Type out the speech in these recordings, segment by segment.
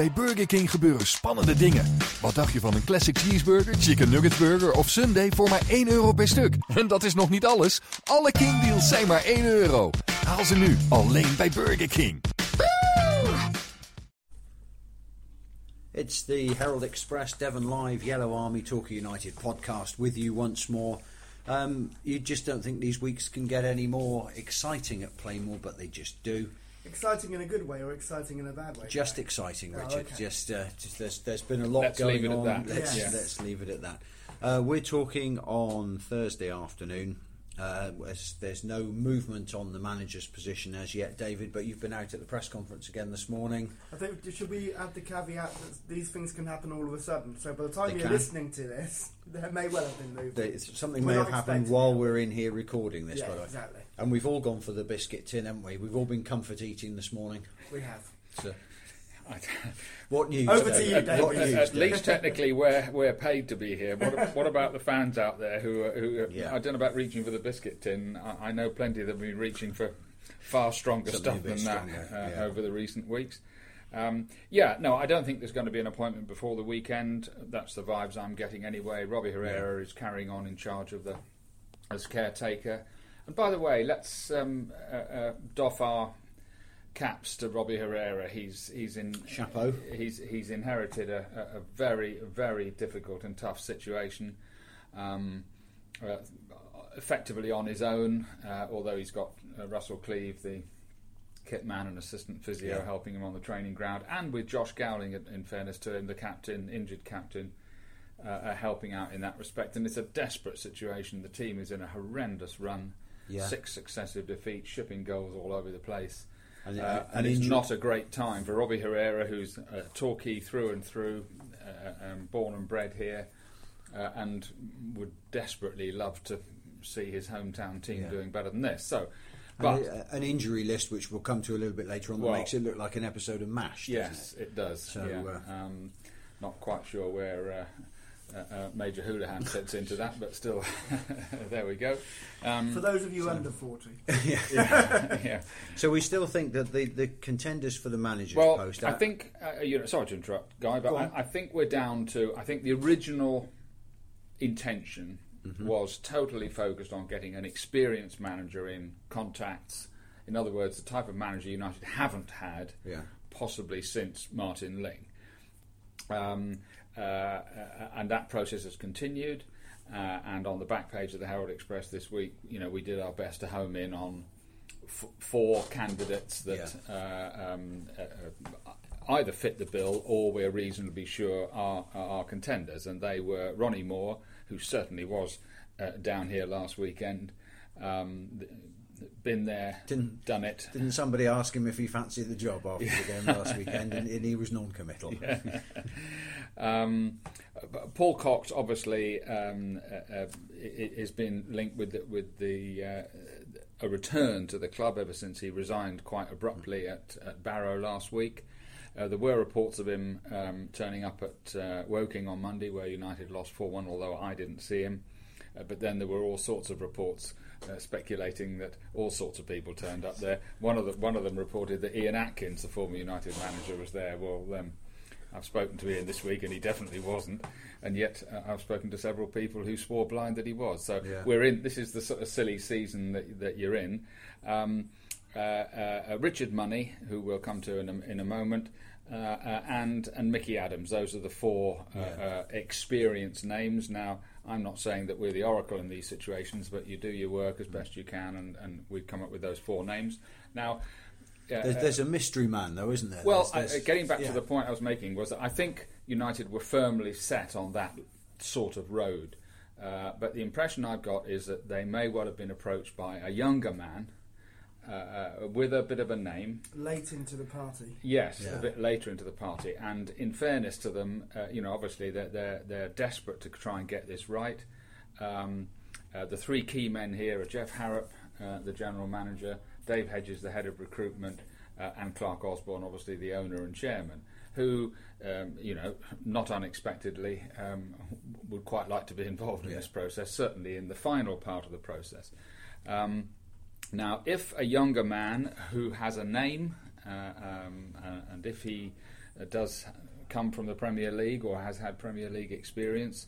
bij Burger King gebeuren spannende dingen. Wat dacht je van een classic cheeseburger, chicken nugget burger of sundae voor maar 1 euro per stuk? En dat is nog niet alles. Alle King deals zijn maar 1 euro. Haal ze nu alleen bij Burger King. It's the Herald Express Devon Live Yellow Army Talker United podcast with you once more. Um, you just don't think these weeks can get any more exciting at Playmore, but they just do. Exciting in a good way or exciting in a bad way? Just exciting, Oh, Richard. okay. Just, uh, just there's, there's been a lot Let's going leave it at on. that. Let's, Yes. let's leave it at that. Uh, we're talking on Thursday afternoon. Uh, there's, there's no movement on the manager's position as yet, David. But you've been out at the press conference again this morning. I think should we add the caveat that these things can happen all of a sudden? So by the time They you're can. listening to this, there may well have been movement. That something We're may have happened while it. we're in here recording this. Yeah, by exactly. And we've all gone for the biscuit tin, haven't we? We've all been comfort eating this morning. We have. So, what news? Over to Dave? you, What David. news, At Dave? least technically, we're we're paid to be here. What, what about the fans out there who are- who are- Yeah. I don't know about reaching for the biscuit tin. I, I know plenty that have been reaching for far stronger Something stuff bit than that uh, yeah. over the recent weeks. Um, yeah, no, I don't think there's going to be an appointment before the weekend. That's the vibes I'm getting anyway. Robbie Herrera is carrying on in charge of the as caretaker. And by the way, let's um, uh, uh, doff our caps to Robbie Herrera. He's he's in Chapeau. He's he's inherited a, a, very very difficult and tough situation. Um, uh, effectively on his own, uh, although he's got uh, Russell Cleave, the kit man and assistant physio, Yeah. helping him on the training ground, and with Josh Gowling, in, in fairness to him, the captain, injured captain, uh, uh, helping out in that respect. And it's a desperate situation. The team is in a horrendous run, Yeah. six successive defeats, shipping goals all over the place. And, Uh, uh, and it's not a great time for Robbie Herrera, who's uh, Torquay through and through, uh, um, born and bred here, uh, and would desperately love to see his hometown team Yeah. doing better than this. So, and but a- an injury list, which we'll come to a little bit later on, that makes it look like an episode of MASH. yes, it? it does. So, yeah. uh, um, not quite sure where. Uh, Major Houlihan fits into that, but still, there we go. Um, For those of you under 40. yeah, yeah. So we still think that the, the contenders for the manager's Well, post. I think uh, you know. Sorry to interrupt, Guy, but I. I think we're down to. I think the original intention Mm-hmm. was totally focused on getting an experienced manager in contacts. In other words, the type of manager United haven't had, Yeah. possibly since Martin Ling. Um, and that process has continued. Uh, and on the back page of the Herald Express this week, you know, we did our best to home in on f- four candidates that uh, um, uh, uh, either fit the bill or we're reasonably sure are, are contenders. And they were Ronnie Moore, who certainly was uh, down here last weekend, um, been there, Didn't- done it. Didn't somebody ask him if he fancied the job after the game last weekend, and, and he was non-committal. Um, Paul Cox obviously um, uh, uh, has been linked with the, with the uh, a return to the club ever since he resigned quite abruptly at, at Barrow last week. Uh, there were reports of him um, turning up at uh, Woking on Monday, where United lost 4 1, although I didn't see him. Uh, but then there were all sorts of reports uh, speculating that all sorts of people turned up there. One of, the, one of them reported that Ian Atkins, the former United manager, was there. Well, um, I've spoken to Ian this week, and he definitely wasn't. And yet, uh, I've spoken to several people who swore blind that he was. So Yeah. we're in. This is the sort of silly season that, that you're in. Um, uh, uh, uh, Richard Money, who we'll come to in a, in a moment, uh, uh, and and Mickey Adams. Those are the four uh, uh, experienced names. Now, I'm not saying that we're the oracle in these situations, but you do your work as best you can, and, and we've come up with those four names. Now. uh, There's, there's a mystery man, though, isn't there? well, There's- there's- uh, getting back yeah. to the point I was making was that I think United were firmly set on that sort of road. Uh, but the impression I've got is that they may well have been approached by a younger man uh, uh, with a bit of a name. Late into the party. Yes, Yeah. a bit later into the party. And in fairness to them, uh, you know, obviously they're, they're, they're desperate to try and get this right. Um, uh, the three key men here are Jeff Harrop, uh, the general manager, Dave Hedges, the head of recruitment, uh, and Clarke Osborne, obviously the owner and chairman, who, um, you know, not unexpectedly, um, would quite like to be involved in Yeah. this process, certainly in the final part of the process. Um, now, if a younger man who has a name uh, um, uh, and if he uh, does come from the Premier League or has had Premier League experience,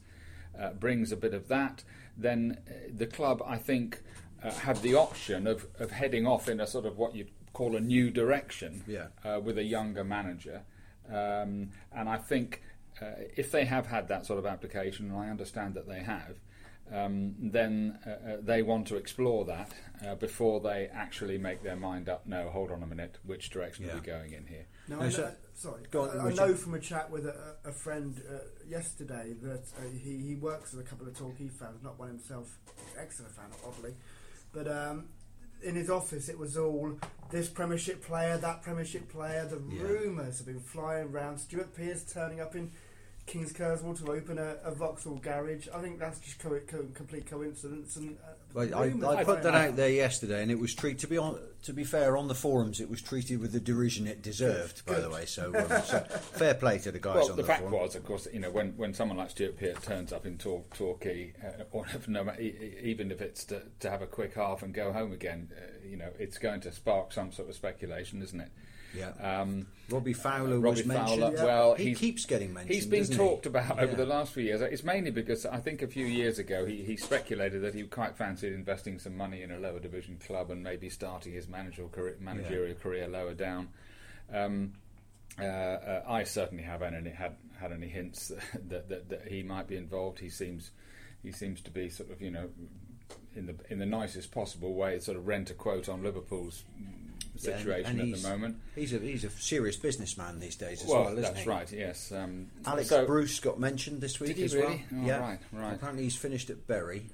uh, brings a bit of that, then uh, the club, I think, uh, have the option of, of heading off in a sort of what you'd call a new direction Yeah. uh, with a younger manager. Um, and I think uh, if they have had that sort of application, and I understand that they have, um, then uh, uh, they want to explore that uh, before they actually make their mind up. No, hold on a minute, which direction are we going in here? No, No, I so- know, sorry. Go on, I, I know from a chat with a, a friend uh, yesterday that uh, he, he works with a couple of Torquay fans, not one himself, Exeter fan, oddly. But um, in his office, it was all this Premiership player, that Premiership player. The Yeah. rumours have been flying around. Stuart Pearce turning up in King's Kerswell to open a, a Vauxhall garage. I think that's just co- co- complete coincidence. And uh, Well, I, I are put that flying out there yesterday, and it was treated. To be on, to be fair, on the forums, it was treated with the derision it deserved. By Good. the way, so, um, so fair play to the guys Well, on the the, fact forum. was, of course, you know, when, when someone like Stuart Pearce turns up in Tor- Torquay, uh, or if no, ma- even if it's to, to have a quick half and go home again, uh, you know, it's going to spark some sort of speculation, isn't it? Yeah. Um, Robbie Fowler Robbie was mentioned. Fowler, Yeah. well, he keeps getting mentioned. He's been talked he? about over the last few years. It's mainly because I think a few years ago he, he speculated that he quite fancied investing some money in a lower division club and maybe starting his managerial career, managerial career lower down. Um, uh, uh, I certainly haven't any, had had any hints that, that, that he might be involved. He seems he seems to be sort of you know in the in the nicest possible way, sort of rent a quote on Liverpool's mm, Yeah, situation at the moment. He's a he's a serious businessman these days as well, well, isn't that's he? right. Yes. Um, Alex so- Bruce got mentioned this week Did he as really? well. Oh, yeah, right, right. Apparently, he's finished at Bury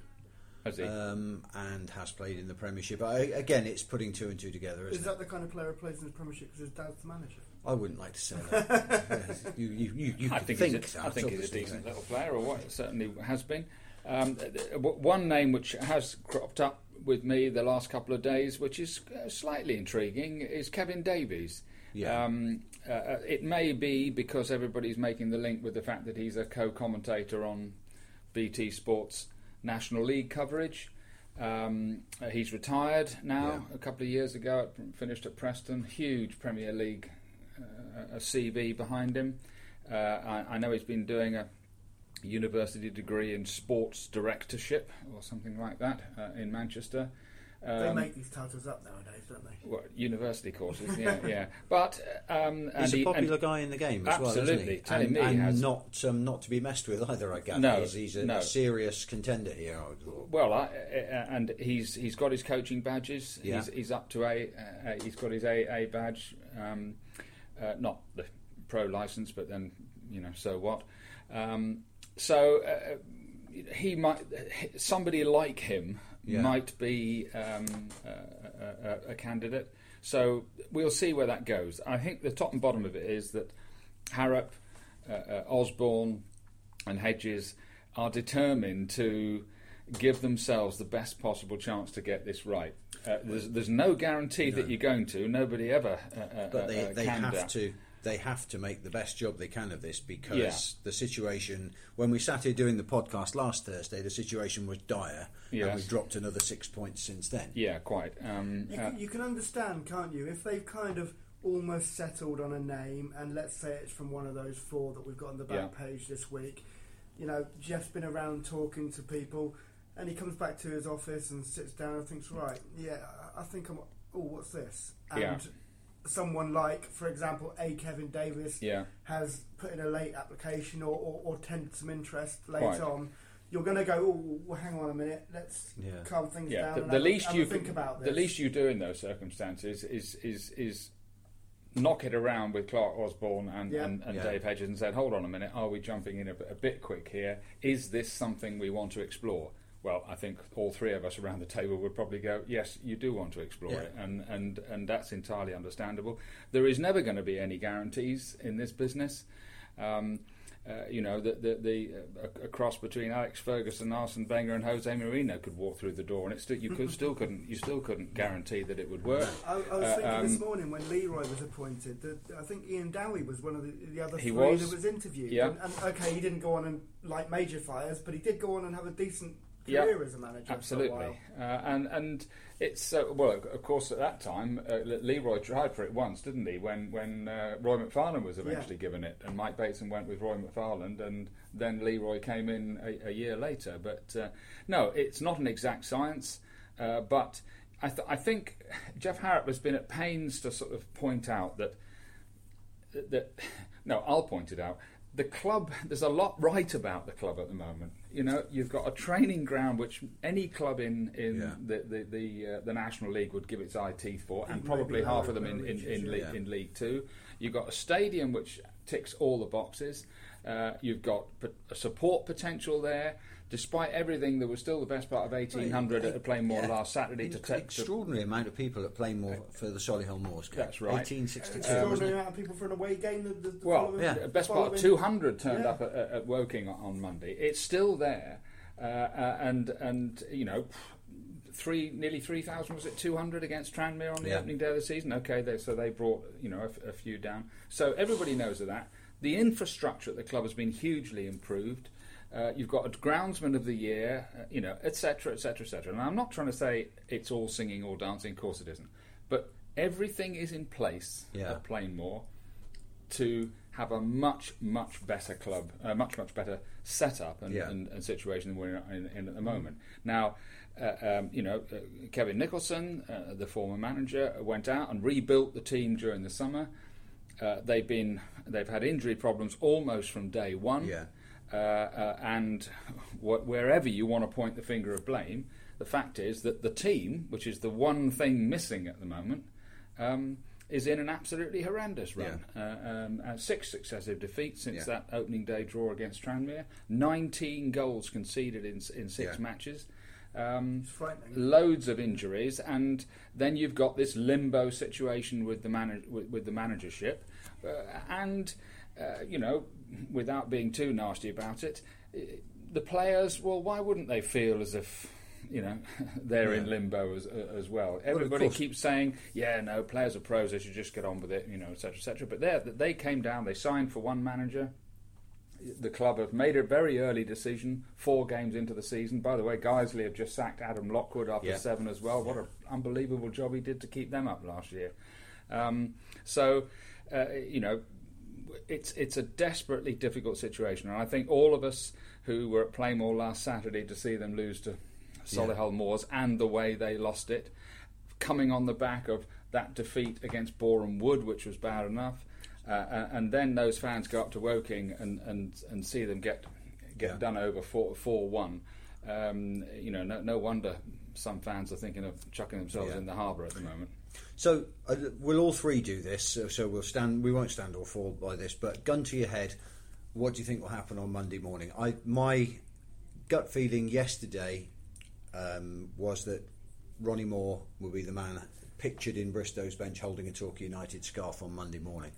has he? um, and has played in the Premiership. I, again, it's putting two and two together, isn't Is it? that the kind of player who plays in the Premiership because his dad's the manager? I wouldn't like to say that. Yeah, you, you, you, you I think, think, he's a, that, I think he's a decent little player, or what certainly has been. Um, th- th- w- one name which has cropped up with me the last couple of days, which is uh, slightly intriguing, is Kevin Davies. Yeah. Um, uh, uh, it may be because everybody's making the link with the fact that he's a co-commentator on BT Sports National League coverage. Um, uh, he's retired now. Yeah. A couple of years ago, finished at Preston. Huge Premier League uh, a CV behind him. Uh, I, I know he's been doing a university degree in sports directorship or something like that uh, in Manchester. they Um, make these titles up nowadays, don't they? well, university courses, yeah, yeah. But um, and He's he- a popular and- guy in the game as well, isn't he? And me and has- not um, not to be messed with either. I gather. No, he's, he's a, no. a serious contender here. Well, I, uh, and he's he's got his coaching badges. Yeah. He's, he's up to a. Uh, he's got his AA badge, um, uh, not the pro license, but then you know, so what? Um, so uh, he might. Somebody like him Yeah. might be um, a, a, a candidate. So we'll see where that goes. I think the top and bottom of it is that Harrop, uh, uh, Osborne, and Hedges are determined to give themselves the best possible chance to get this right. Uh, there's, there's no guarantee that you're going to. Nobody ever uh, uh, But they, uh, they have that. to they have to make the best job they can of this because Yeah. the situation when we sat here doing the podcast last Thursday, the situation was dire, and we've dropped another six points since then. Yeah, quite. Um, You, uh, can, you can understand, can't you, if they've kind of almost settled on a name, and let's say it's from one of those four that we've got on the back page this week. You know, Jeff's been around talking to people, and he comes back to his office and sits down and thinks, right, yeah, I I think I'm. Oh, what's this? And Yeah. Someone like, for example, a Kevin Davies yeah, has put in a late application or, or, or tendered some interest later Quite. on. You're going to go, oh, well, hang on a minute, let's Yeah. calm things yeah. down. The, and the have least you think can- about the least you do in those circumstances is is is knock it around with Clarke Osborne and, Yeah. and, and Yeah. Dave Hedges and said, hold on a minute, are we jumping in a, a bit quick here? Is this something we want to explore? Well, I think all three of us around the table would probably go, yes, you do want to explore Yeah. it, and, and, and that's entirely understandable. There is never going to be any guarantees in this business. Um, uh, you know, the, the, the uh, a, a cross between Alex Ferguson, Arsene Wenger, and Jose Mourinho could walk through the door, and it still you could still couldn't you still couldn't guarantee that it would work. I, I was Uh, thinking this um, morning when Leroy was appointed that I think Ian Dowie was one of the, the other three was. that was interviewed. Yeah. And, and okay, he didn't go on and light major fires, but he did go on and have a decent career as a manager. Absolutely, uh, and and it's uh, well, of course, at that time, uh, Leroy tried for it once, didn't he? When when uh, Roy McFarland was eventually yeah. given it, and Mike Bateson went with Roy McFarland, and then Leroy came in a, a year later. But uh, no, it's not an exact science, uh, but. I, th- I think Jeff Harrop has been at pains to sort of point out that that no, I'll point it out the club, there's a lot right about the club at the moment. You know, you've got a training ground which any club in in yeah. the the the, uh, the, National League would give its eye teeth for, and probably half of them in in, in, yeah. League, in League Two. You've got a stadium which ticks all the boxes. Uh, you've got a support potential there despite everything, there was still the best part of 1800 at Plainmoor yeah. last Saturday. to take extraordinary to amount of people at Plainmoor for the Solihull Moors. That's right. 1862. Extraordinary amount of people for an away game. The, the, the well, yeah. best part of 200 turned yeah. up at, at, Woking on Monday. It's still there, uh, uh, and and you know. Three, nearly three thousand. Was it two hundred against Tranmere on the yeah. opening day of the season? Okay, they, so they brought you know a, a few down. So everybody knows of that. The infrastructure at the club has been hugely improved. Uh, you've got a groundsman of the year, uh, you know, etc., etc., etc. And I'm not trying to say it's all singing or dancing. Of course, it isn't. But everything is in place yeah. at Plainmoor to have a much, much better club, a much, much better setup and, yeah. and, and situation than we're in, in, at the moment. Now, uh, um, you know, uh, Kevin Nicholson, uh, the former manager, went out and rebuilt the team during the summer. Uh, they've been, they've had injury problems almost from day one. Yeah. Uh, uh, and wh- wherever you want to point the finger of blame, the fact is that the team, which is the one thing missing at the moment, um, is in an absolutely horrendous run. Yeah. Uh, um, uh, six successive defeats since yeah. that opening day draw against Tranmere. 19 goals conceded in, in six yeah. matches. Um, loads of injuries, and then you've got this limbo situation with the manage- with, with, the managership, uh, and uh, you know without being too nasty about it, the players, well, why wouldn't they feel as if you know they're yeah. in limbo as as well. Everybody well, keeps saying, "Yeah, no, players are pros; they should just get on with it," you know, etc., etc. But they they came down, they signed for one manager. The club have made a very early decision, four games into the season. By the way, Guiseley have just sacked Adam Lockwood after yeah. seven as well. What an unbelievable job he did to keep them up last year. Um, so, uh, you know, it's it's a desperately difficult situation, and I think all of us who were at Plainmoor last Saturday to see them lose to Solihull yeah. Moors and the way they lost it, coming on the back of that defeat against Boreham Wood, which was bad enough, uh, and then those fans go up to Woking and and, and see them get get yeah. done over four four one. Um, you know, no, no wonder some fans are thinking of chucking themselves yeah. in the harbour at the moment. So uh, we'll all three do this. So, so, we'll stand. We won't stand or fall by this. But gun to your head, what do you think will happen on Monday morning? I my gut feeling yesterday um, was that Ronnie Moore will be the man pictured in Bristow's bench holding a Torquay United scarf on Monday morning.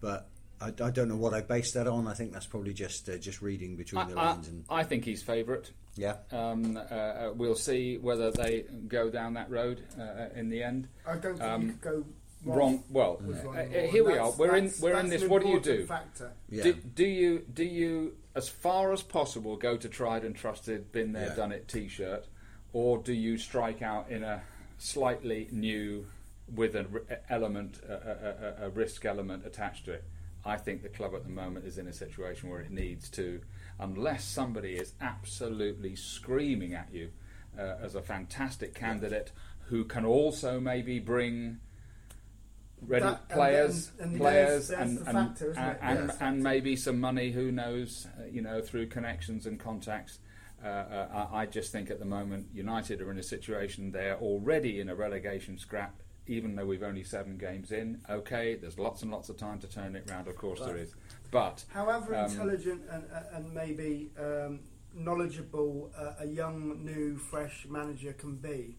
But I, I, don't know what I base that on. I think that's probably just uh, just reading between I, the lines. And I think he's favourite. Yeah. Um, uh, uh, we'll see whether they go down that road uh, in the end. I don't think um, you could go wrong. wrong well, uh, here we are. We're in. We're in this. What do you do? Yeah. do? Do you do you as far as possible go to tried and trusted, been there, yeah. done it T-shirt, or do you strike out in a slightly new with an element, a, a, a risk element attached to it? I think the club at the moment is in a situation where it needs to, unless somebody is absolutely screaming at you uh, as a fantastic candidate who can also maybe bring ready that, players, and, and players, there's, there's and factor, and, and, yes. and, maybe some money. Who knows? Uh, you know, through connections and contacts. Uh, uh, I just think at the moment United are in a situation they're already in a relegation scrap even though we've only seven games in, okay, there's lots and lots of time to turn it round. Of course, there is. But however um, intelligent and, and maybe um, knowledgeable uh, a young, new, fresh manager can be,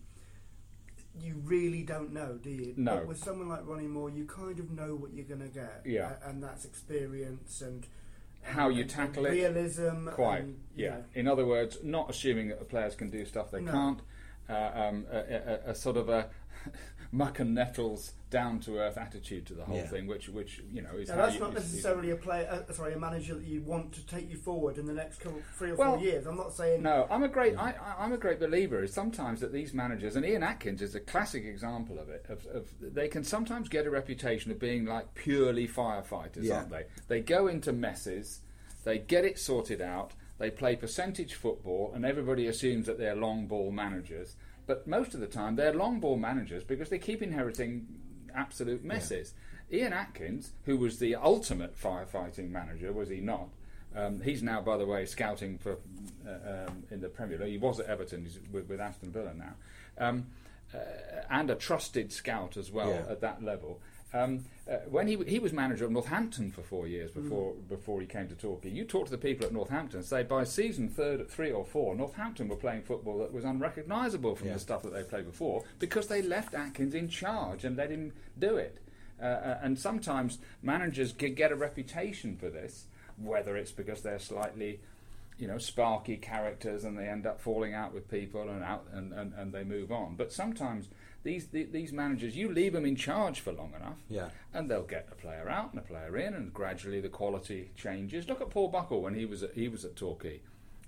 you really don't know, do you? No. But with someone like Ronnie Moore, you kind of know what you're going to get. Yeah. Uh, and that's experience and. How you tackle it, realism, quite, and, yeah. Know. In other words, not assuming that the players can do stuff they no. can't. Uh, um, a, a, a, sort of a muck and nettles, down to earth attitude to the whole Yeah. thing, which which you know is Now, that's you, not is- is- necessarily a player, uh, sorry, a manager that you want to take you forward in the next couple, three or Well, four years. I'm not saying No, I'm a great. I, I- I'm a great believer. Is sometimes that these managers, and Ian Atkins is a classic example of it. Of, of they can sometimes get a reputation of being like purely firefighters, Yeah. aren't they? They go into messes, they get it sorted out, they play percentage football, and everybody assumes that they're long ball managers. But most of the time, they're long ball managers because they keep inheriting absolute messes. Ian Atkins, who was the ultimate firefighting manager, was he not? Um, he's now, by the way, scouting for uh, um, in the Premier League. He was at Everton. He's with, with Aston Villa now, um, uh, and a trusted scout as well Yeah. at that level. Um, uh, when he he was manager of Northampton for four years before before he came to Torquay, you talk to the people at Northampton, and say by season third, three or four, Northampton were playing football that was unrecognisable from Yeah. the stuff that they played before because they left Atkins in charge and let him do it. Uh, uh, and sometimes managers g- get a reputation for this, whether it's because they're slightly, you know, sparky characters and they end up falling out with people and out and, and, and they move on. But sometimes these the, these managers, you leave them in charge for long enough, Yeah. and they'll get a player out and a player in, and gradually the quality changes. Look at Paul Buckle when he was at, he was at Torquay.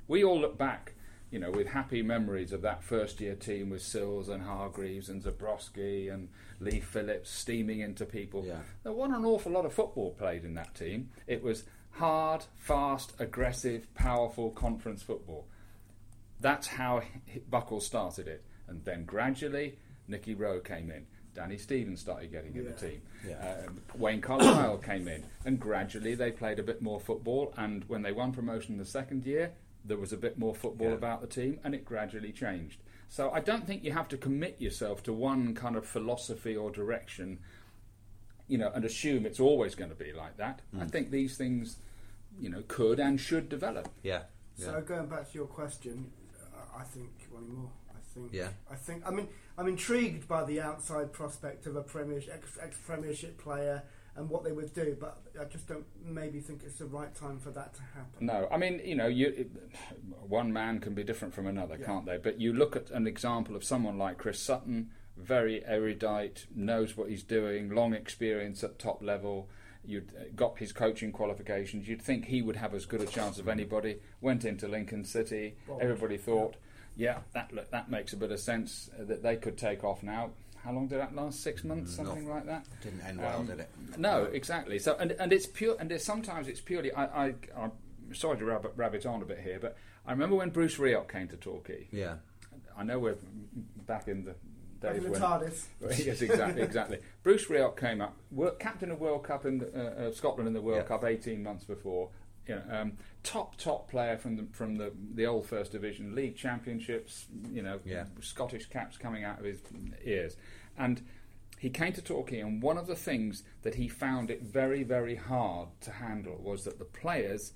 We all look back, you know, with happy memories of that first year team with Sills and Hargreaves and Zebroski and Lee Phillips steaming into people. Yeah. There wasn't an awful lot of football played in that team. It was hard, fast, aggressive, powerful conference football. That's how Buckle started it. And then gradually, Nicky Wroe came in. Danny Stevens started getting in the team. Yeah. Um, Wayne Carlisle came in. And gradually, they played a bit more football. And when they won promotion the second year, there was a bit more football Yeah. about the team. And it gradually changed. So I don't think you have to commit yourself to one kind of philosophy or direction you know, and assume it's always going to be like that. I Mm. think these things, you know, could and should develop. Yeah. So going back to your question, I think Ronnie Moore. I think. Yeah. I think. I mean, I'm intrigued by the outside prospect of a Premiership, ex, ex Premiership player and what they would do, but I just don't maybe think it's the right time for that to happen. No, I mean, you know, you, it, one man can be different from another, Yeah. can't they? But you look at an example of someone like Chris Sutton, very erudite, knows what he's doing, long experience at top level. You'd uh, got his coaching qualifications. You'd think he would have as good a chance of anybody. Went into Lincoln City. Bold. Everybody thought, yeah, that look, that makes a bit of sense uh, that they could take off now. How long did that last? Six months, Not- something like that. Didn't end well, Um, did it? No, exactly. So, and and it's pure, and it's, sometimes it's purely. I, I, I'm sorry to rabbit, rabbit on a bit here, but I remember when Bruce Rioch came to Torquay. Yeah. I know we're back in the days in the when. TARDIS. yes, exactly, exactly. Bruce Rioch came up, captain of World Cup in the, uh, uh, Scotland in the World Yeah. Cup 18 months before. You know, um, top top player from the from the the old First Division league championships. You know, Yeah. Scottish caps coming out of his ears, and he came to Torquay. And one of the things that he found it very very hard to handle was that the players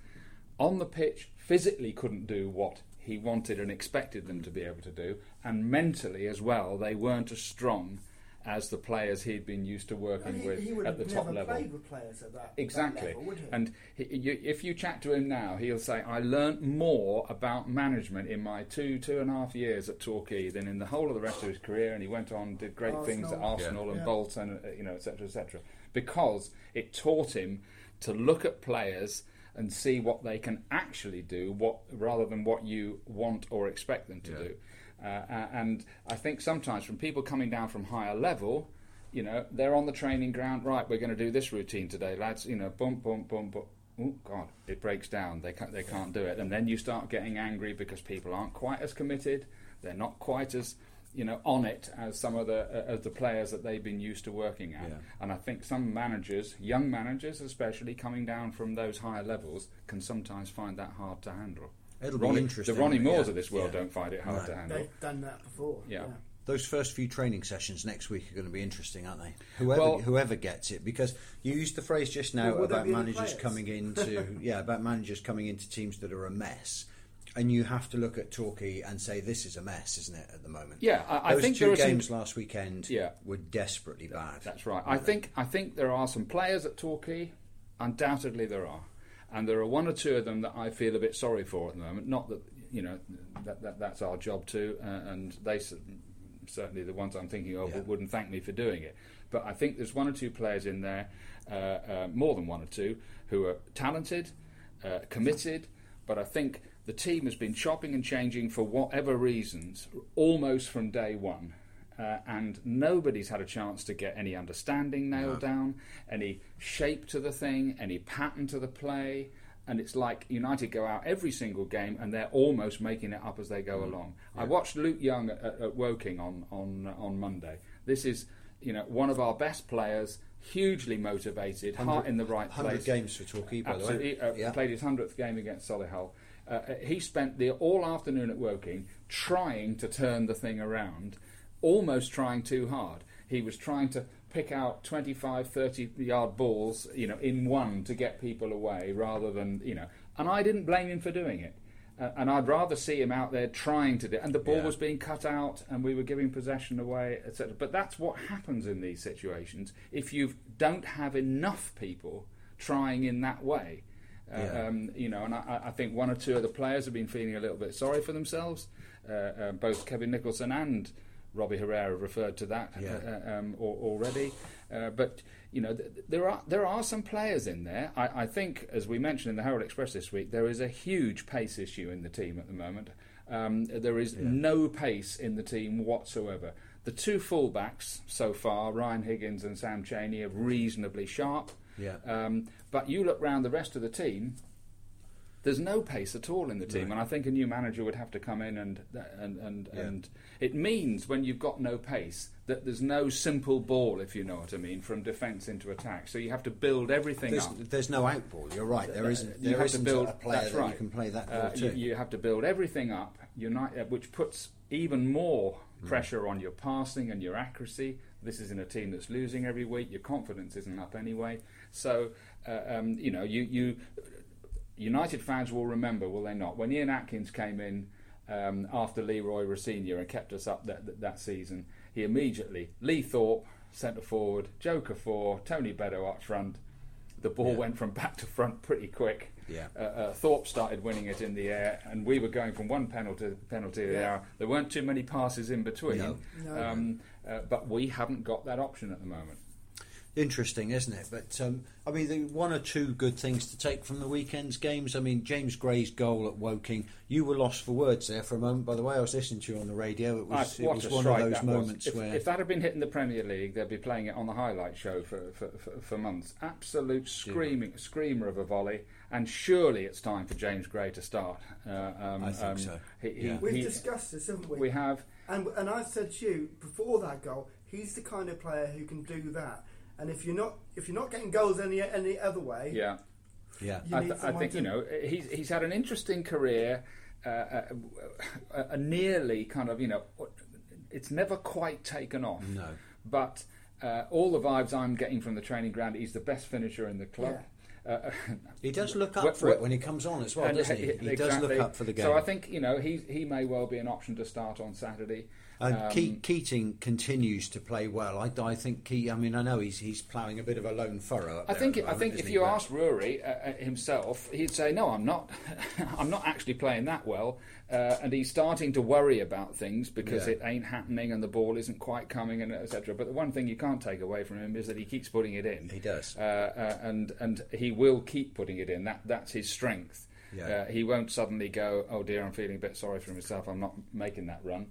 on the pitch physically couldn't do what he wanted and expected them to be able to do, and mentally as well, they weren't as strong as the players he'd been used to working he, with he would at have the top never level. played with players at that, Exactly. that level, would he? And he, you, if you chat to him now, he'll say, I learnt more about management in my two, two and a half years at Torquay than in the whole of the rest of his career. And he went on, did great things at Arsenal. Arsenal and Yeah. Bolton, uh, you know, etc., etc. Because it taught him to look at players and see what they can actually do, what rather than what you want or expect them to Yeah. do. Uh, and I think sometimes from people coming down from higher level, you know, they're on the training ground. Right, we're going to do this routine today, lads. You know, boom, boom, boom, boom. Oh God, it breaks down. They can't, they can't do it, and then you start getting angry because people aren't quite as committed. They're not quite as you know on it as some of the uh, as the players that they've been used to working at. Yeah. And I think some managers, young managers especially, coming down from those higher levels, can sometimes find that hard to handle. It'll be Ronnie, interesting, The Ronnie Moores yeah. of this world Yeah. don't find it hard No. to handle. They've done that before. Yeah. Those first few training sessions next week are going to be interesting, aren't they? Whoever Well- whoever gets it, because you used the phrase just now Well, about managers coming into yeah about managers coming into teams that are a mess, and you have to look at Torquay and say this is a mess, isn't it? At the moment, Yeah, I- I Those think two there are some- games last weekend Yeah. were desperately bad. That's right. I think I think there are some players at Torquay. Undoubtedly, there are, and there are one or two of them that I feel a bit sorry for at the moment. Not that you know that, that that's our job too, uh, and they certainly the ones I'm thinking of Yeah. wouldn't thank me for doing it. But I think there's one or two players in there, uh, uh, more than one or two, who are talented, uh, committed. But I think the team has been chopping and changing for whatever reasons, almost from day one. Uh, and nobody's had a chance to get any understanding nailed down, any shape to the thing, any pattern to the play. And it's like United go out every single game and they're almost making it up as they go along. I watched Luke Young at, at, Woking on, on, on Monday. This is you know, one of our best players, hugely motivated, heart in the right 100 place. games for Torquay, by the way. Uh, Yeah. Played his hundredth game against Solihull. Uh, uh, he spent the all afternoon at Woking trying to turn the thing around, almost trying too hard. He was trying to pick out 25, 30 yard balls, you know, in one to get people away, rather than you know. And I didn't blame him for doing it. Uh, and I'd rather see him out there trying to do. it. And the ball Yeah. was being cut out, and we were giving possession away, etc. But that's what happens in these situations if you don't have enough people trying in that way. Uh, Yeah. um, you know, and I, I think one or two of the players have been feeling a little bit sorry for themselves. Uh, uh, both Kevin Nicholson and Robbie Herrera referred to that Yeah. uh, uh, um, already. Uh, but you know, th- there are there are some players in there. I, I think, as we mentioned in the Herald Express this week, there is a huge pace issue in the team at the moment. Um, there is no pace in the team whatsoever. The two fullbacks so far, Ryan Higgins and Sam Cheney, are reasonably sharp. Yeah. Um, but you look round the rest of the team, there's no pace at all in the team, and I think a new manager would have to come in and and and, Yeah. and it means when you've got no pace that there's no simple ball, if you know what I mean, from defence into attack. So you have to build everything There's, up. there's no outball. You're right. There isn't. You There have to isn't build a player that right. you can play that ball Uh, to. you, you have to build everything up, unite, uh, which puts even more Hmm. pressure on your passing and your accuracy. This is in a team that's losing every week. Your confidence isn't up anyway. So uh, um, you know you you United fans will remember, will they not? When Ian Atkins came in um, after Leroy Rosenior and kept us up that, that, that season, he immediately Lee Thorpe centre forward, Joker four, Tony Bedeau up front. The ball Yeah. went from back to front pretty quick. Yeah. Uh, uh, Thorpe started winning it in the air, and we were going from one penalty penalty to the Yeah. other. There weren't too many passes in between, No. No. Um, uh, but we haven't got that option at the moment. Interesting, isn't it? But um, I mean, the one or two good things to take from the weekend's games. I mean, James Gray's goal at Woking. You were lost for words there for a moment. By the way, I was listening to you on the radio. It was, it was one of those moments If, where if that had been hit in the Premier League, they'd be playing it on the highlight show for, for, for, for months. Absolute screaming screamer of a volley, and surely it's time for James Gray to start. Uh, um, I think um, so. He, he, Yeah. We've he- discussed this, haven't we? we have. And and I said to you before that goal, he's the kind of player who can do that. And if you're not if you're not getting goals any any other way, Yeah. yeah, You I, need th- I think to- you know he's he's had an interesting career, uh, uh, a, a nearly kind of you know it's never quite taken off. No. but uh, all the vibes I'm getting from the training ground, he's the best finisher in the club. Uh, he does look up Wh- for wh- it when he comes on as well, doesn't he? he- He does look up for the game. So I think you know he he may well be an option to start on Saturday. And Um, Ke- Keating continues to play well. I, I think Ke- I mean, I know he's he's ploughing a bit of a lone furrow. I think the I think if you asked Rory uh, uh, himself, he'd say, "No, I'm not. I'm not actually playing that well." Uh, and he's starting to worry about things because Yeah. it ain't happening and the ball isn't quite coming and etc. But the one thing you can't take away from him is that he keeps putting it in. He does. uh, uh, and and he will keep putting it in. That that's his strength. Yeah. Uh, he won't suddenly go, "Oh dear, I'm feeling a bit sorry for myself. I'm not making that run."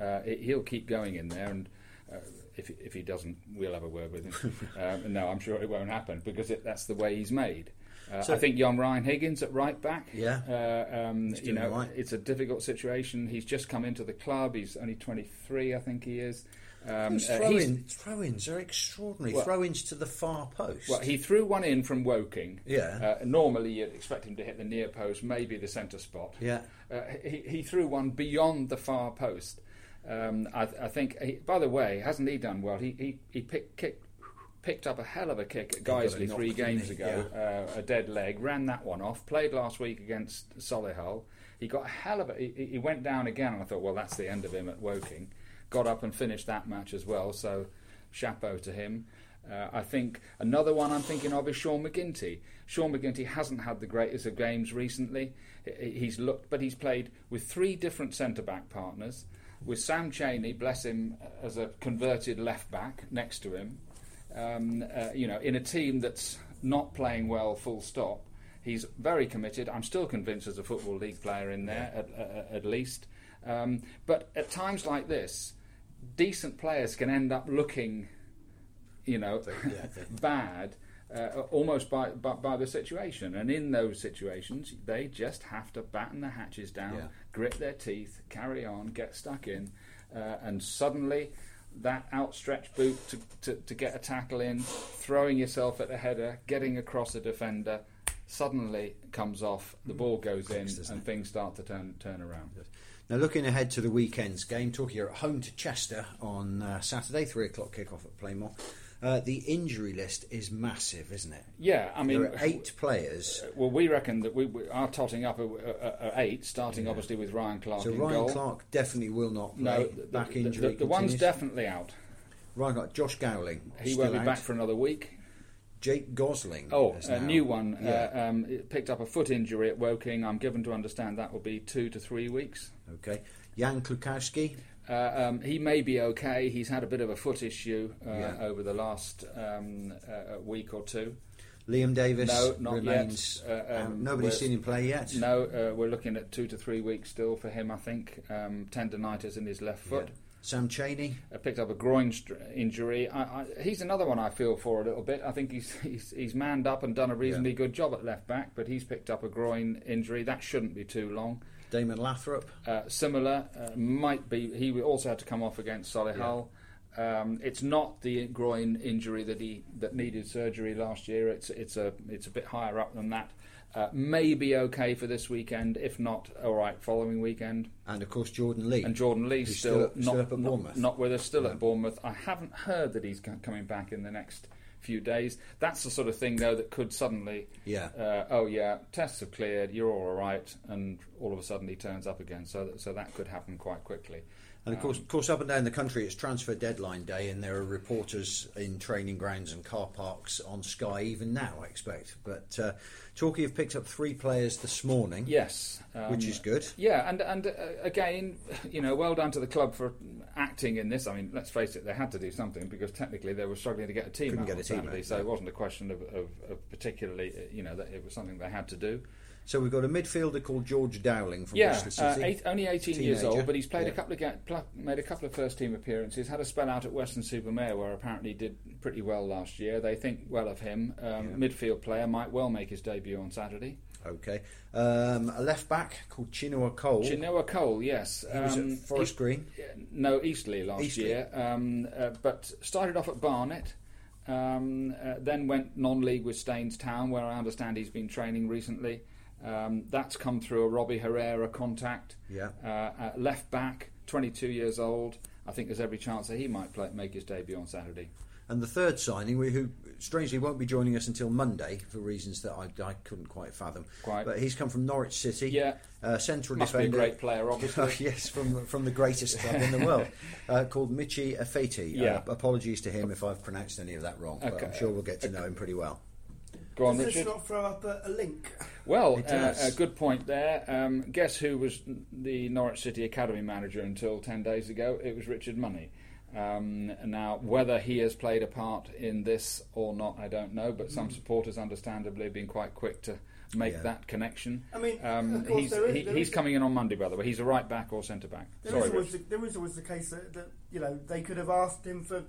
Uh, it, he'll keep going in there, and uh, if if he doesn't, we'll have a word with him. um, no, I'm sure it won't happen because it, that's the way he's made. Uh, So- I think young Ryan Higgins at right back. Yeah. uh, um, you know, right. it's a difficult situation. He's just come into the club. He's only 23, I think he is. Um, Those uh, throw, throw ins are extraordinary. Well- throw ins to the far post. Well, he threw one in from Woking. Yeah. Uh, normally, you'd expect him to hit the near post, maybe the centre spot. Yeah. Uh, he, he threw one beyond the far post. Um, I, I think. He, by the way, hasn't he done well? He he, he picked, kicked, picked up a hell of a kick at got Guiseley three games ago. Uh, a dead leg, ran that one off. Played last week against Solihull. He got a hell of a. He, he went down again, and I thought, well, that's the end of him at Woking. Got up and finished that match as well. So, chapeau to him. Uh, I think another one I'm thinking of is Sean McGinty. Sean McGinty hasn't had the greatest of games recently. He's looked, but he's played with three different centre back partners. With Sam Cheney, bless him, as a converted left back next to him. Um, uh, you know, in a team that's not playing well, full stop. He's very committed. I'm still convinced there's a football league player in there, at, at, at least. Um, but at times like this, decent players can end up looking, you know, bad. Uh, almost by, by, by the situation, and in those situations, they just have to batten the hatches down, Yeah. grit their teeth, carry on, get stuck in, uh, and suddenly that outstretched boot to, to, to get a tackle in, throwing yourself at the header, getting across a defender, suddenly comes off, the ball goes in, Clicks, and things start to turn turn around. Now, looking ahead to the weekend's game, talking you're at home to Chester on uh, Saturday, three o'clock kickoff at Plainmoor. Uh, the injury list is massive, isn't it? Yeah, I mean, eight players. Well, we reckon that we, we are totting up at eight, starting obviously with Ryan Clark So Ryan goal. Clark definitely will not play. no, the, back the- injury. The, the one's definitely out. Ryan Clark, Josh Gowling. He won't be out. back for another week. Jake Gosling. Oh, a new one. Yeah. Uh, um, picked up a foot injury at Woking. I'm given to understand that will be two to three weeks. okay. Jan Klukowski. Uh, um, he may be okay. He's had a bit of a foot issue uh, Yeah. over the last um, uh, week or two. Liam Davis No, not remains. yet. Uh, um, out. Nobody's seen him play yet. No, uh, we're looking at two to three weeks still for him. I think um, tendonitis in his left foot. Yeah. Sam Cheney. uh, picked up a groin str- injury. I, I, he's another one I feel for a little bit. I think he's he's, he's manned up and done a reasonably Yeah. good job at left back, but he's picked up a groin injury. That shouldn't be too long. Damon Lathrope. Uh, similar uh, might be. He also had to come off against Solihull. Um, it's not the groin injury that he that needed surgery last year. It's it's a it's a bit higher up than that. Uh, maybe okay for this weekend. If not, all right, following weekend. And of course, Jordan Lee. And Jordan Lee still, still up- not, still up at Bournemouth. not with us, still Yeah. at Bournemouth. I haven't heard that he's coming back in the next few days. That's the sort of thing, though, that could suddenly, Yeah. uh, oh yeah, tests have cleared, you're all right, and all of a sudden he turns up again. So, that, so that could happen quite quickly. And of course, of course, up and down the country, it's transfer deadline day, and there are reporters in training grounds and car parks on Sky even now. I expect. But uh, Torquay have picked up three players this morning, Yes, which um, is good. Yeah, and and uh, again, you know, well done to the club for acting in this. I mean, let's face it, they had to do something because technically they were struggling to get a team Couldn't out get a on team Saturday, out, so it wasn't a question of, of, of particularly, uh, you know, that it was something they had to do. So we've got a midfielder called George Dowling from Yeah, Bristol uh, City. eight, only 18 years old, but he's played Yeah. a couple of ga- made a couple of first team appearances. Had a spell out at Weston-super-Mare where apparently he did pretty well last year. They think well of him. Um, Midfield player might well make his debut on Saturday. Okay, um, a left back called Chinua Cole. Chinua Cole, yes, He was Um, at Forest he- Green. No, Eastleigh last Eastleigh. year, um, uh, but started off at Barnet. Um, uh, then went non-league with Staines Town, where I understand he's been training recently. Um, that's come through a Robbie Herrera contact. Yeah. Uh, uh, left back, 22 years old. I think there's every chance that he might play, make his debut on Saturday. And the third signing, we- who strangely won't be joining us until Monday for reasons that I, I couldn't quite fathom. Quite. But he's come from Norwich City. Yeah. Uh, central Must be a defender. great player, obviously. Yes, from from the greatest club in the world, uh, called Michi Afeti. Yeah. Uh, apologies to him if I've pronounced any of that wrong, but Okay. I'm sure we'll get to know him pretty well. Go on, Does this Richard. not throw up a, a link? Well, It uh, a good point there. Um, guess who was the Norwich City Academy manager until 10 days ago? It was Richard Money. Um, now, whether he has played a part in this or not, I don't know, but some supporters, understandably, have been quite quick to make Mm. Yeah. that connection. I mean, um, of course he's, there is- he, there he's is- coming in on Monday, by the way. He's a right back or centre back. There Sorry, is always the, there is always the case that, that you know they could have asked him for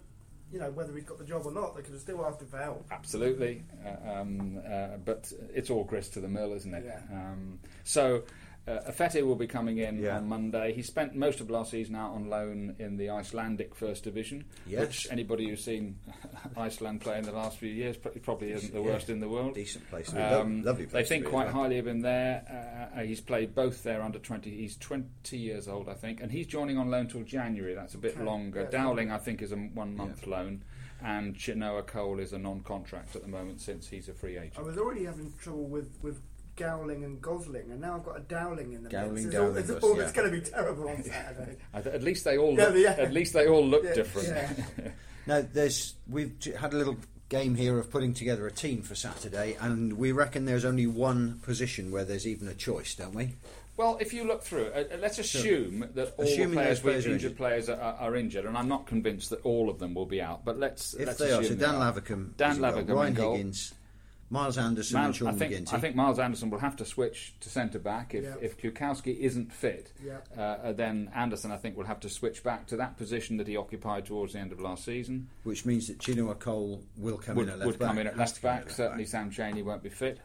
you know whether he'd got the job or not. They could have still asked him for help. Absolutely, uh, um, uh, but it's all grist to the mill, isn't it? Yeah. Um, so, uh, Afeti will be coming in Yeah. on Monday. He spent most of last season out on loan in the Icelandic First Division, Yes. which anybody who's seen Iceland play in the last few years probably isn't the Yeah. worst in the world. Decent place. to be. Lo- Um, lovely they think to be, quite as well. highly of him there. Uh, he's played both there under 20. He's 20 years old, I think, and he's joining on loan till January. That's a bit Okay, longer. yeah, Dowling, I think, is a one month loan, and Chinua Cole is a non contract at the moment since he's a free agent. I was already having trouble with with Gowling and Gosling, and now I've got a Dowling in the Gowling, mix. It's Dowling, all, it's, all, yeah. it's going to be terrible on Saturday. At least they all look, yeah. at least they all look Yeah, different. yeah. Now, there's we've had a little game here of putting together a team for Saturday, and we reckon there's only one position where there's even a choice, don't we? Well, if you look through uh, let's assume that all Assuming the players, players with are injured injured. players are, are, are injured, and I'm not convinced that all of them will be out. But let's If let's they are, so Dan are. Lavercombe, Dan is Lavercombe Ryan in goal. Higgins, Miles Anderson, Man- and Sean I think McGinty. I think Miles Anderson will have to switch to centre back if Yeah. if Kukowski isn't fit. Yeah. Uh, then Anderson, I think, will have to switch back to that position that he occupied towards the end of last season. which means that Chinua Cole will come Would, in at left would back. come in at left to back. left Certainly, back. Sam Cheney won't be fit.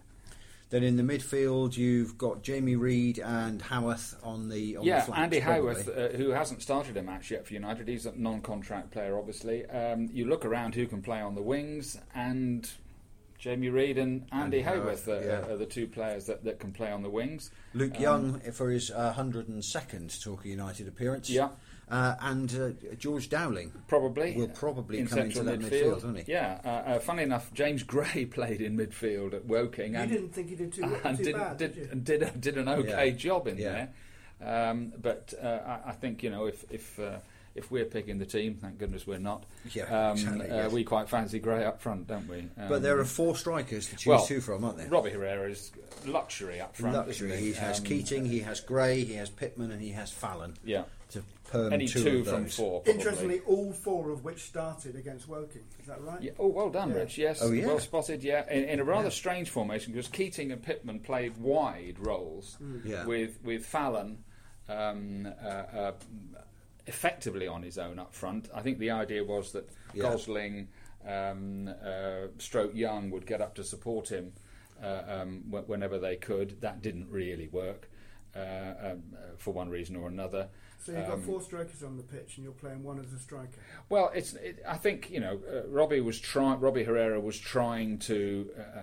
Then in the midfield, you've got Jamie Reid and Howarth on the on yeah, the flanks, Andy probably. Howarth, uh, who hasn't started a match yet for United, he's a non-contract player, obviously. Um, you look around who can play on the wings, and Jamie Reid and Andy, Andy Howarth Howarth, are, yeah. are the two players that, that can play on the wings. Luke Um, Young for his uh, 102nd Torquay United appearance. Yeah. Uh, and uh, George Dowling. Probably Will probably in come into central that midfield, midfield, won't he? Yeah. Uh, uh, funny enough, James Gray played in midfield at Woking, You and, didn't think he did too, and too did, bad, did, did you? and did, did an okay Yeah. job in Yeah. there. Um, but uh, I, I think you know if if uh, if we're picking the team, thank goodness we're not. Yeah, um, exactly, uh, yes. we quite fancy Gray up front, don't we? Um, But there are four strikers to choose well, two from, aren't there? Robbie Herrera is luxury up front. Luxury. isn't He has Um, Keating, he has Gray, he has Pittman, and he has Fallon Yeah. to perm Any two, two, of from those. four. Probably. Interestingly, all four of which started against Woking. Is that right? Yeah. Oh, well done, Yeah. Rich. Yes, Oh, yeah. well spotted. Yeah, in, in a rather strange formation because Keating and Pittman played wide roles Yeah. with with Fallon um, uh, uh, effectively on his own up front. I think the idea was that Yeah. Gosling, um, uh, Stroke Young would get up to support him uh, um, wh- whenever they could. That didn't really work uh, um, uh, for one reason or another. So you've got Um, four strikers on the pitch, and you're playing one as a striker. well, it's. It, I think you know, uh, Robbie was trying. Robbie Herrera was trying to uh,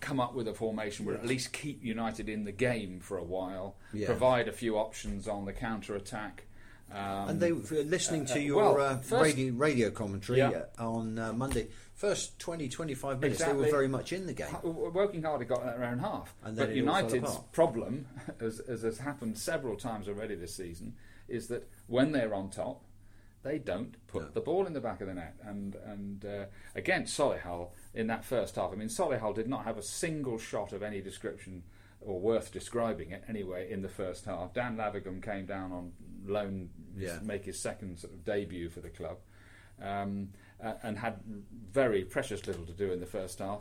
come up with a formation where at least keep United in the game for a while, Yeah. provide a few options on the counter attack. Um, And they were listening to uh, your well, uh, first- radio, radio commentary Yeah. uh, on uh, Monday. First 20, 25 minutes, they were very much in the game. Woking Hard had got that around half. And then but it all fell United's problem, as, as has happened several times already this season, is that when they're on top, they don't put No. the ball in the back of the net. And and uh, against Solihull in that first half, I mean, Solihull did not have a single shot of any description or worth describing it anyway in the first half. Dan Lavercombe came down on loan, Yeah. to make his second sort of debut for the club, um, and had very precious little to do in the first half.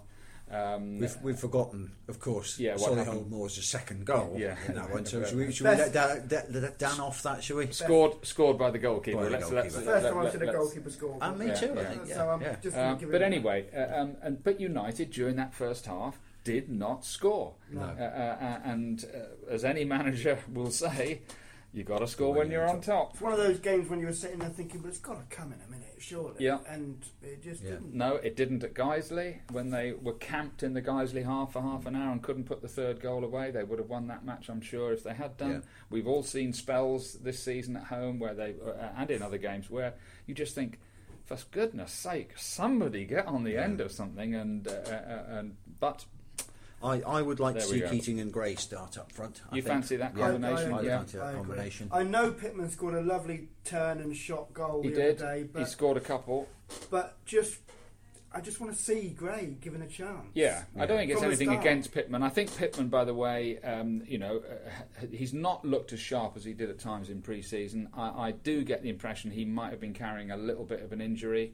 Um, We've, we've forgotten, of course, Yeah, what Solihull happened? Moors' second goal Yeah. in that one. So should we, should we let, Dan, let, let Dan off that, shall we? scored scored by the goalkeeper. By the let's, goalkeeper. Let's, First let- time I've seen a goalkeeper score. And me Yeah, too, yeah. I think. So I'm yeah. just Um, but anyway, uh, um, and but United during that first half did not score. No. Uh, uh, uh, and uh, as any manager will say, you got to score when you're on top. It's one of those games when you were sitting there thinking, but it's got to come in a minute, surely. Yeah. And it just Yeah. didn't. No, it didn't at Guiseley when they were camped in the Guiseley half for half an hour and couldn't put the third goal away. They would have won that match, I'm sure, if they had done. Yeah. We've all seen spells this season at home where they uh, and in other games where you just think, for goodness' sake, somebody get on the end of something. And uh, uh, and but I, I would like to There we see go. Keating and Gray start up front. I You think. fancy that Yeah, combination? I, Yeah. fancy that I combination. I know Pittman scored a lovely turn and shot goal he the did. other day, he scored a couple. but just I just want to see Gray given a chance. Yeah, I don't think it's From anything against Pittman. I think Pittman, by the way, um, you know, uh, he's not looked as sharp as he did at times in pre-season. I, I do get the impression he might have been carrying a little bit of an injury,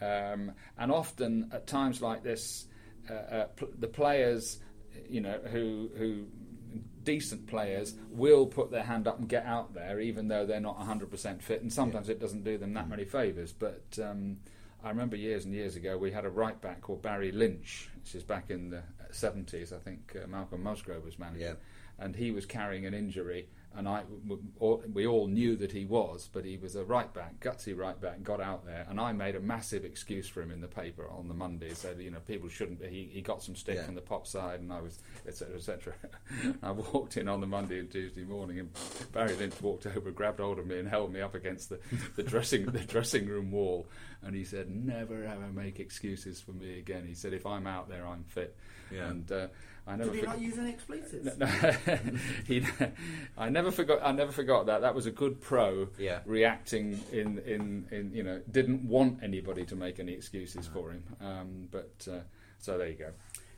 um, and often at times like this, Uh, uh, pl- the players, you know, who who decent players will put their hand up and get out there, even though they're not 100% fit, and sometimes it doesn't do them that mm. many favours. But um, I remember years and years ago we had a right back called Barry Lynch, which is back in the 70s. I think uh, Malcolm Musgrove was manager, Yeah. and he was carrying an injury. And I, we all knew that he was, but he was a right back, gutsy right back, got out there, and I made a massive excuse for him in the paper on the Monday. Said, you know, people shouldn't. Be, he, he got some stick Yeah. from the pop side, and I was, etc., etc. I walked in on the Monday and Tuesday morning, and Barry Lynch walked over, grabbed hold of me, and held me up against the, the dressing the dressing room wall, and he said, "Never ever make excuses for me again." He said, "If I'm out there, I'm fit." Yeah. And uh, I never Did he forgot. not use any expletives? No, he, I never forgot. I never forgot that. That was a good pro Yeah. reacting in, in, in you know didn't want anybody to make any excuses for him. Um, but uh, so there you go.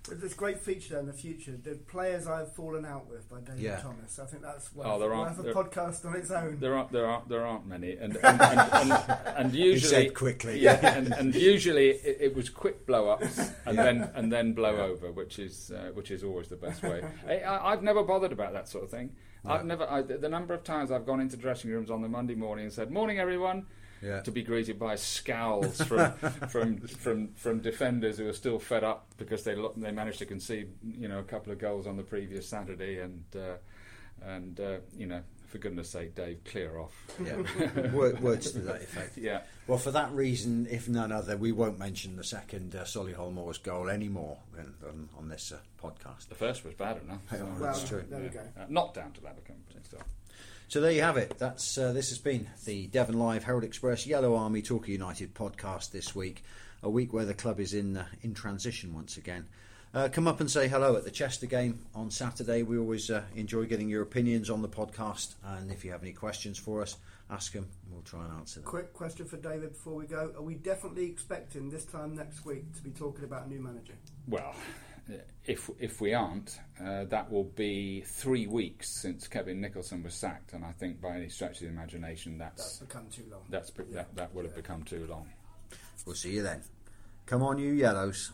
There's this great feature there in the future. The players I've fallen out with by David Yeah. Thomas. I think that's worth, Oh, there aren't- worth a there- podcast on its own. There aren't there aren't there aren't many, and and, and, and, and He usually said quickly. yeah, and, and usually it, it was quick blow ups and then and then blow over, which is uh, which is always the best way. I, I, I've never bothered about that sort of thing. I've never I, the number of times I've gone into dressing rooms on the Monday morning and said, "Morning, everyone." Yeah. To be greeted by scowls from from from from defenders who are still fed up because they they managed to concede you know a couple of goals on the previous Saturday and uh, and uh, you know for goodness sake Dave clear off Yeah. Words to that effect. yeah Well, for that reason, if none other, we won't mention the second uh, Solihull Moors goal anymore than, than on this uh, podcast. The first was bad enough. So- well, well, that's true. there we go. Uh, not down to that company still. So there you have it. That's uh, this has been the Devon Live Herald Express Yellow Army Torquay United podcast this week. A week where the club is in uh, in transition once again. Uh, come up and say hello at the Chester game on Saturday. We always uh, enjoy getting your opinions on the podcast, and if you have any questions for us, ask them. We'll try and answer them. Quick question for David before we go. Are we definitely expecting this time next week to be talking about a new manager? Well, uh, if if we aren't, uh, that will be three weeks since Kevin Nicholson was sacked, and I think by any stretch of the imagination, That's that's become too long. that's be- that that would have become too long. We'll see you then. Come on, you yellows.